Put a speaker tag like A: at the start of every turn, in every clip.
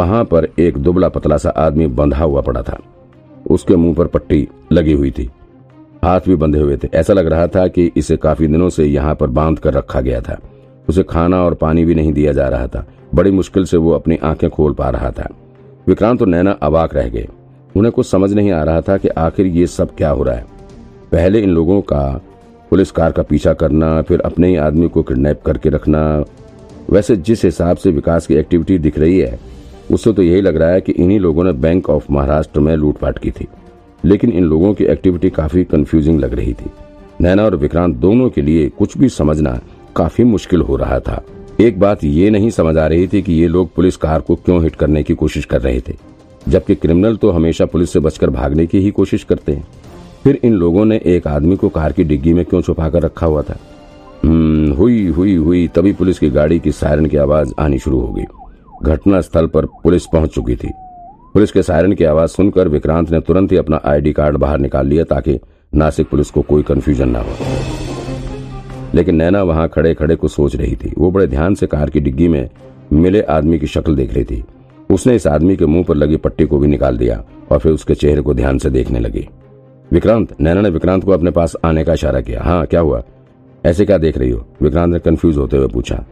A: वहाँ पर एक दुबला पतला सा आदमी बंधा हुआ पड़ा था। उसके मुँह पर पट्टी लगी हुई थी। हाथ भी बंधे हुए थे। ऐसा लग रहा था कि इसे काफ़ी दिनों से यहाँ पर बाँध कर रखा गया था। उसे खाना और पानी भी नहीं दिया जा रहा था। बड़ी मुश्किल से वो अपनी आँखें खोल पा रहा था। विक्रांत और नैना अवाक रह गए। उन्हें कुछ समझ नहीं आ रहा था कि आखिर ये सब क्या हो रहा है। पहले इन लोगों का पुलिस कार का पीछा करना, फिर अपने ही आदमी को किडनैप करके रखना, वैसे जिस हिसाब से विकास की एक्टिविटी दिख रही है उससे तो यही लग रहा है कि इन्हीं लोगों ने बैंक ऑफ़ महाराष्ट्र में लूटपाट की थी। लेकिन इन लोगों की एक्टिविटी काफ़ी कंफ्यूजिंग लग रही थी। नैना और विक्रांत दोनों के लिए कुछ भी समझना काफ़ी मुश्किल हो रहा था। एक बात ये नहीं समझ आ रही थी कि ये लोग पुलिस कार को क्यों हिट करने की कोशिश कर रहे थे। जबकि क्रिमिनल तो हमेशा पुलिस से बचकर भागने की ही कोशिश करते हैं। फिर इन लोगों ने एक आदमी को कार की डिग्गी में क्यों छुपा कर रखा हुआ था? हम्म, हुई हुई हुई तभी पुलिस की गाड़ी की सायरन की आवाज़ आनी शुरू हो गई। घटना स्थल पर पुलिस पहुँच चुकी थी। पुलिस के सायरन की आवाज़ सुनकर विक्रांत ने तुरंत ही अपना आईडी कार्ड बाहर निकाल लिया ताकि नासिक पुलिस को कोई कंफ्यूजन ना हो। लेकिन नैना वहाँ खड़े खड़े कुछ सोच रही थी। वो बड़े ध्यान से कार की डिग्गी में मिले आदमी की शक्ल देख रही थी। उसने इस आदमी के मुँह पर लगी पट्टी को भी निकाल दिया और फिर उसके चेहरे को ध्यान से देखने लगी। विक्रांत, नैना ने विक्रांत को अपने पास आने का इशारा किया। हाँ क्या हुआ? ऐसे क्या देख रही हो? विक्रांत ने कंफ्यूज होते हुए पूछा।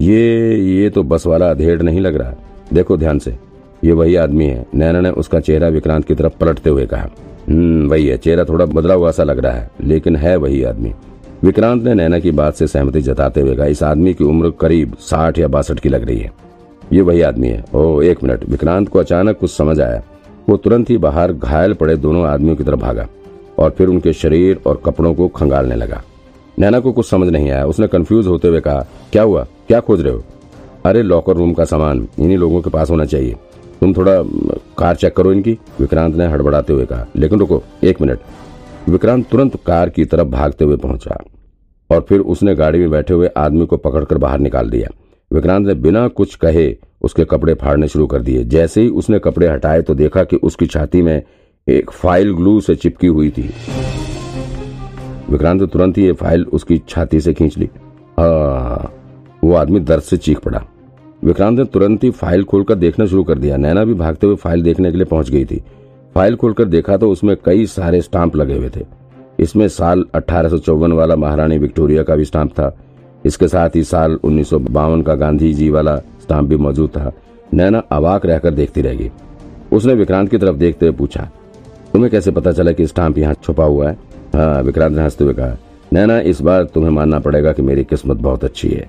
A: ये ये तो बस वाला अधेड़ नहीं लग रहा। देखो ध्यान से, ये वही आदमी है। नैना ने उसका चेहरा विक्रांत की तरफ़ पलटते हुए कहा हम्म वही है, चेहरा थोड़ा बदला हुआ सा लग रहा है, लेकिन है वही आदमी। विक्रांत ने नैना की बात से सहमति जताते हुए कहा, इस आदमी की उम्र करीब साठ या बासठ की लग रही है। ये वही आदमी है। ओ, एक मिनट, विक्रांत को अचानक कुछ समझ आया। वो तुरंत ही बाहर घायल पड़े दोनों आदमियों की तरफ़ भागा और फिर उनके शरीर और कपड़ों को खंगालने लगा। नैना को कुछ समझ नहीं आया। उसने कंफ्यूज होते हुए कहा, क्या हुआ? क्या खोज रहे हो? अरे लॉकर रूम का सामान। इन्हीं लोगों के पास होना चाहिए। तुम थोड़ा कार चेक करो इनकी। विक्रांत ने हड़बड़ाते हुए कहा, लेकिन रुको, एक मिनट। विक्रांत तुरंत कार की तरफ़ भागते हुए पहुँचा और फिर उसने गाड़ी में बैठे हुए आदमी को पकड़कर बाहर निकाल दिया। विक्रांत ने बिना कुछ कहे उसके कपड़े फाड़ने शुरू कर दिए। जैसे ही उसने कपड़े हटाए तो देखा कि उसकी छाती में एक फ़ाइल ग्लू से चिपकी हुई थी। विक्रांत ने तुरंत ही ये फ़ाइल उसकी छाती से खींच ली। वो आदमी दर्द से चीख पड़ा। विक्रांत ने तुरंत ही फ़ाइल खोलकर देखना शुरू कर दिया। नैना भी भागते हुए फ़ाइल देखने के लिए पहुँच गई थी। फ़ाइल खोलकर देखा तो उसमें कई सारे स्टाम्प लगे हुए थे। इसमें साल अठारह वाला महारानी विक्टोरिया का भी स्टाम्प था। इसके साथ ही साल उन्नीस सौ बावन का गांधी जी वाला स्टाम्प भी मौजूद था। नैना अवाक रहकर देखती रह गई उसने विक्रांत की तरफ़ देखते हुए पूछा, तुम्हें कैसे पता चला कि स्टाम्प यहाँ छुपा हुआ है? हाँ विक्रांत ने हँसते हुए कहा, नैना, इस बार तुम्हें मानना पड़ेगा कि मेरी किस्मत बहुत अच्छी है।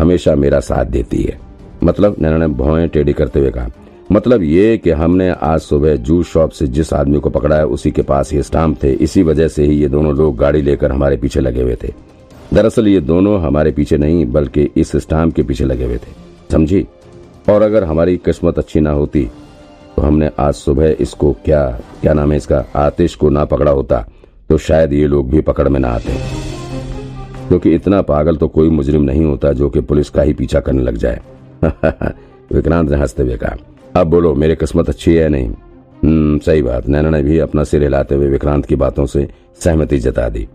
A: हमेशा मेरा साथ देती है। मतलब नैना ने भौएँ टेढ़ी करते हुए कहा मतलब ये कि हमने आज सुबह जूस शॉप से जिस आदमी को पकड़ा है, उसी के पास ये स्टाम्प थे। इसी वजह से ही ये दोनों लोग गाड़ी लेकर हमारे पीछे लगे हुए थे। दरअसल ये दोनों हमारे पीछे नहीं, बल्कि इस स्टाम्प के पीछे लगे हुए थे। समझी? और अगर हमारी किस्मत अच्छी ना होती तो हमने आज सुबह इसको क्या क्या नाम है इसका, आतिश को ना पकड़ा होता। तो शायद ये लोग भी पकड़ में ना आते। क्योंकि तो इतना पागल तो कोई मुजरिम नहीं होता जो कि पुलिस का ही पीछा करने लग जाए। विक्रांत ने हँसते हुए कहा, अब बोलो, मेरी किस्मत अच्छी है नहीं? हम्म सही बात। नैना ने भी अपना सिर हिलाते हुए विक्रांत की बातों से सहमति जता दी।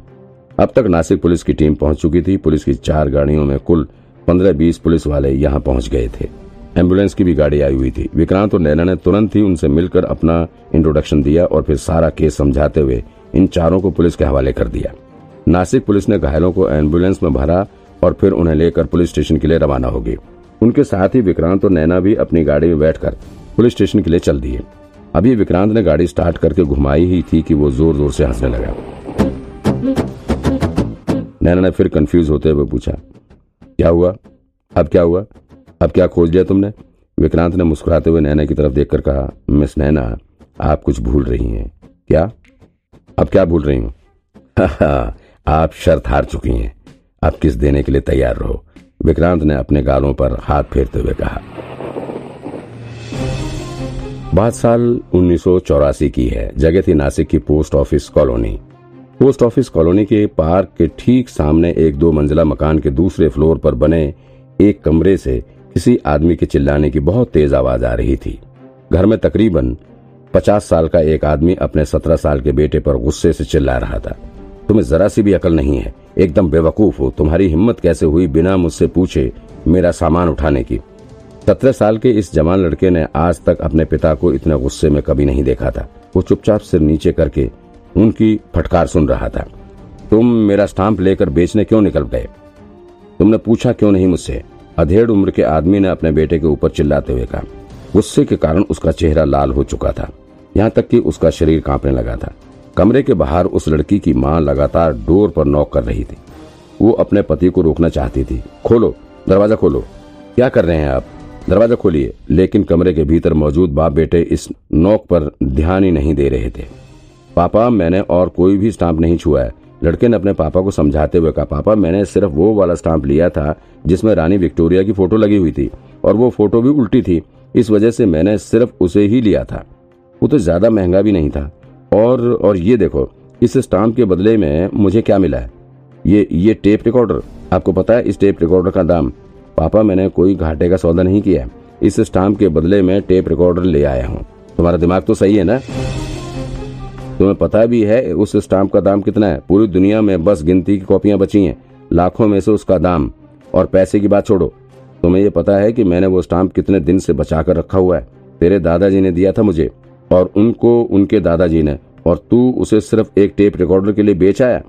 A: अब तक नासिक पुलिस की टीम पहुँच चुकी थी। पुलिस की चार गाड़ियों में कुल पंद्रह बीस पुलिस वाले यहाँ पहुँच गए थे। एंबुलेंस की भी गाड़ी आई हुई थी। विक्रांत और नैना ने तुरंत ही उनसे मिलकर अपना इंट्रोडक्शन दिया और फिर सारा केस समझाते हुए इन चारों को पुलिस के हवाले कर दिया। नासिक पुलिस ने घायलों को एंबुलेंस में भरा और फिर उन्हें लेकर पुलिस स्टेशन के लिए रवाना होगी उनके साथ ही विक्रांत और नैना भी अपनी गाड़ी में बैठकर पुलिस स्टेशन के लिए चल दिए। अभी विक्रांत ने गाड़ी स्टार्ट करके घुमाई ही थी कि वो ज़ोर ज़ोर से हंसने लगा। नैना ने फिर कंफ्यूज होते हुए पूछा, क्या हुआ? अब क्या हुआ? अब क्या खोज लिया तुमने? विक्रांत ने मुस्कुराते हुए नैना की तरफ़ देखकर कहा, मिस नैना, आप कुछ भूल रही हैं। क्या? अब क्या भूल रही हूँ? आप शर्त हार चुकी हैं। अब किस देने के लिए तैयार रहो? विक्रांत ने अपने गालों पर हाथ फेरते हुए कहा। बात साल उन्नीस की है। जगह थी नासिक की post office colony. Post office colony के पार्क के ठीक सामने एक दो मंजिला मकान के दूसरे फ्लोर पर बने एक कमरे से किसी आदमी के चिल्लाने की बहुत तेज आवाज़ आ रही थी। घर में तकरीबन पचास साल का एक आदमी अपने सत्रह साल के बेटे पर गुस्से से चिल्ला रहा था। तुम्हें जरा सी भी अकल नहीं है। एकदम बेवकूफ़ हो। तुम्हारी हिम्मत कैसे हुई बिना मुझसे पूछे मेरा सामान उठाने की? सत्रह साल के इस जवान लड़के ने आज तक अपने पिता को इतने गुस्से में कभी नहीं देखा था। वो चुपचाप सिर नीचे करके उनकी फटकार सुन रहा था। तुम मेरा स्टाम्प लेकर बेचने क्यों निकल गए? तुमने पूछा क्यों नहीं मुझसे? अधेड़ उम्र के आदमी ने अपने बेटे के ऊपर चिल्लाते हुए कहा। गुस्से के कारण उसका चेहरा लाल हो चुका था। यहाँ तक कि उसका शरीर कांपने लगा था। कमरे के बाहर उस लड़की की माँ लगातार डोर पर नॉक कर रही थी। वो अपने पति को रोकना चाहती थी। खोलो, दरवाज़ा खोलो। क्या कर रहे हैं आप? दरवाज़ा खोलिए। लेकिन कमरे के भीतर मौजूद बाप बेटे इस नोक पर ध्यान ही नहीं दे रहे थे। पापा, मैंने और कोई भी स्टाम्प नहीं छुआ है। लड़के ने अपने पापा को समझाते हुए कहा, पापा, मैंने सिर्फ़ वो वाला स्टाम्प लिया था जिसमें रानी विक्टोरिया की फ़ोटो लगी हुई थी और वो फ़ोटो भी उल्टी थी। इस वजह से मैंने सिर्फ़ उसे ही लिया था। वो तो ज़्यादा महँगा भी नहीं था। और और ये देखो, इस स्टाम्प के बदले में मुझे क्या मिला है? ये ये टेप रिकॉर्डर। आपको पता है, इस टेप रिकॉर्डर का दाम। पापा, मैंने कोई घाटे का सौदा नहीं किया इस स्टाम्प के बदले में टेप रिकॉर्डर ले आया हूँ। तुम्हारा दिमाग तो सही है ना? तुम्हें पता भी है, उस स्टाम्प का दाम कितना है। पूरी दुनिया में बस गिनती की कॉपियाँ बची हैं। लाखों में से उसका दाम। और पैसे की बात छोड़ो। तुम्हें ये पता है कि मैंने वो स्टाम्प कितने दिन से बचा कर रखा हुआ है। तेरे दादाजी ने दिया था मुझे, और उनको उनके दादाजी ने, और तू उसे सिर्फ़ एक टेप रिकॉर्डर के लिए बेच आया।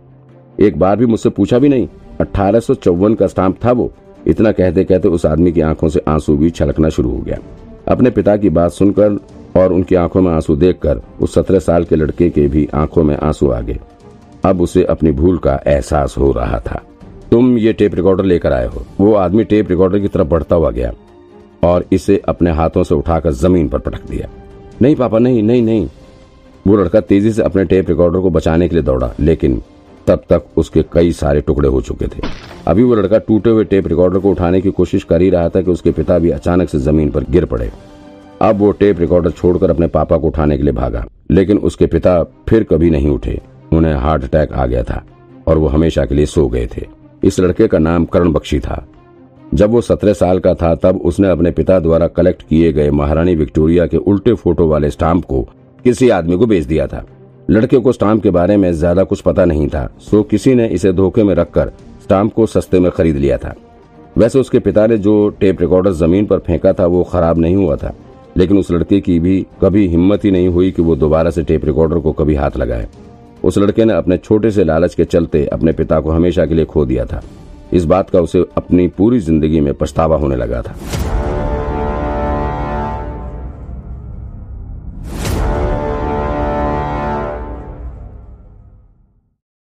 A: एक बार भी मुझसे पूछा भी नहीं। अठारह सौ चौवन का स्टाम्प था वो। इतना कहते कहते उस आदमी की आँखों से आँसू भी छलकना शुरू हो गया। अपने पिता की बात सुनकर और उनकी आँखों में आँसू देखकर उस सत्रह साल के लड़के के भी आँखों में आँसू आ गए। अब उसे अपनी भूल का एहसास हो रहा था। तुम ये टेप रिकॉर्डर लेकर आए हो। वो आदमी टेप रिकॉर्डर की तरफ़ बढ़ता हुआ गया और इसे अपने हाथों से उठाकर ज़मीन पर पटक दिया। नहीं, पापा, नहीं नहीं नहीं। वो लड़का तेज़ी से अपने टेप रिकॉर्डर को बचाने के लिए दौड़ा, लेकिन तब तक उसके कई सारे टुकड़े हो चुके थे। अभी वो लड़का टूटे हुए टेप रिकॉर्डर को उठाने की कोशिश कर ही रहा था कि उसके पिता भी अचानक से ज़मीन पर गिर पड़े। अब वो टेप रिकॉर्डर छोड़कर अपने पापा को उठाने के लिए भागा, लेकिन उसके पिता फिर कभी नहीं उठे। उन्हें हार्ट अटैक आ गया था और वो हमेशा के लिए सो गए थे। इस लड़के का नाम करण बख्शी था। जब वो सत्रह साल का था, तब उसने अपने पिता द्वारा कलेक्ट किए गए महारानी विक्टोरिया के उल्टे फ़ोटो वाले स्टाम्प को किसी आदमी को बेच दिया था। लड़के को स्टाम्प के बारे में ज़्यादा कुछ पता नहीं था, सो किसी ने इसे धोखे में रखकर स्टाम्प को सस्ते में खरीद लिया था। वैसे उसके पिता ने जो टेप रिकॉर्डर ज़मीन पर फेंका था, वो खराब नहीं हुआ था, लेकिन उस लड़के की भी कभी हिम्मत ही नहीं हुई कि वो दोबारा से टेप रिकॉर्डर को कभी हाथ लगाए। उस लड़के ने अपने छोटे से लालच के चलते अपने पिता को हमेशा के लिए खो दिया था। इस बात का उसे अपनी पूरी ज़िंदगी में पछतावा होने लगा था।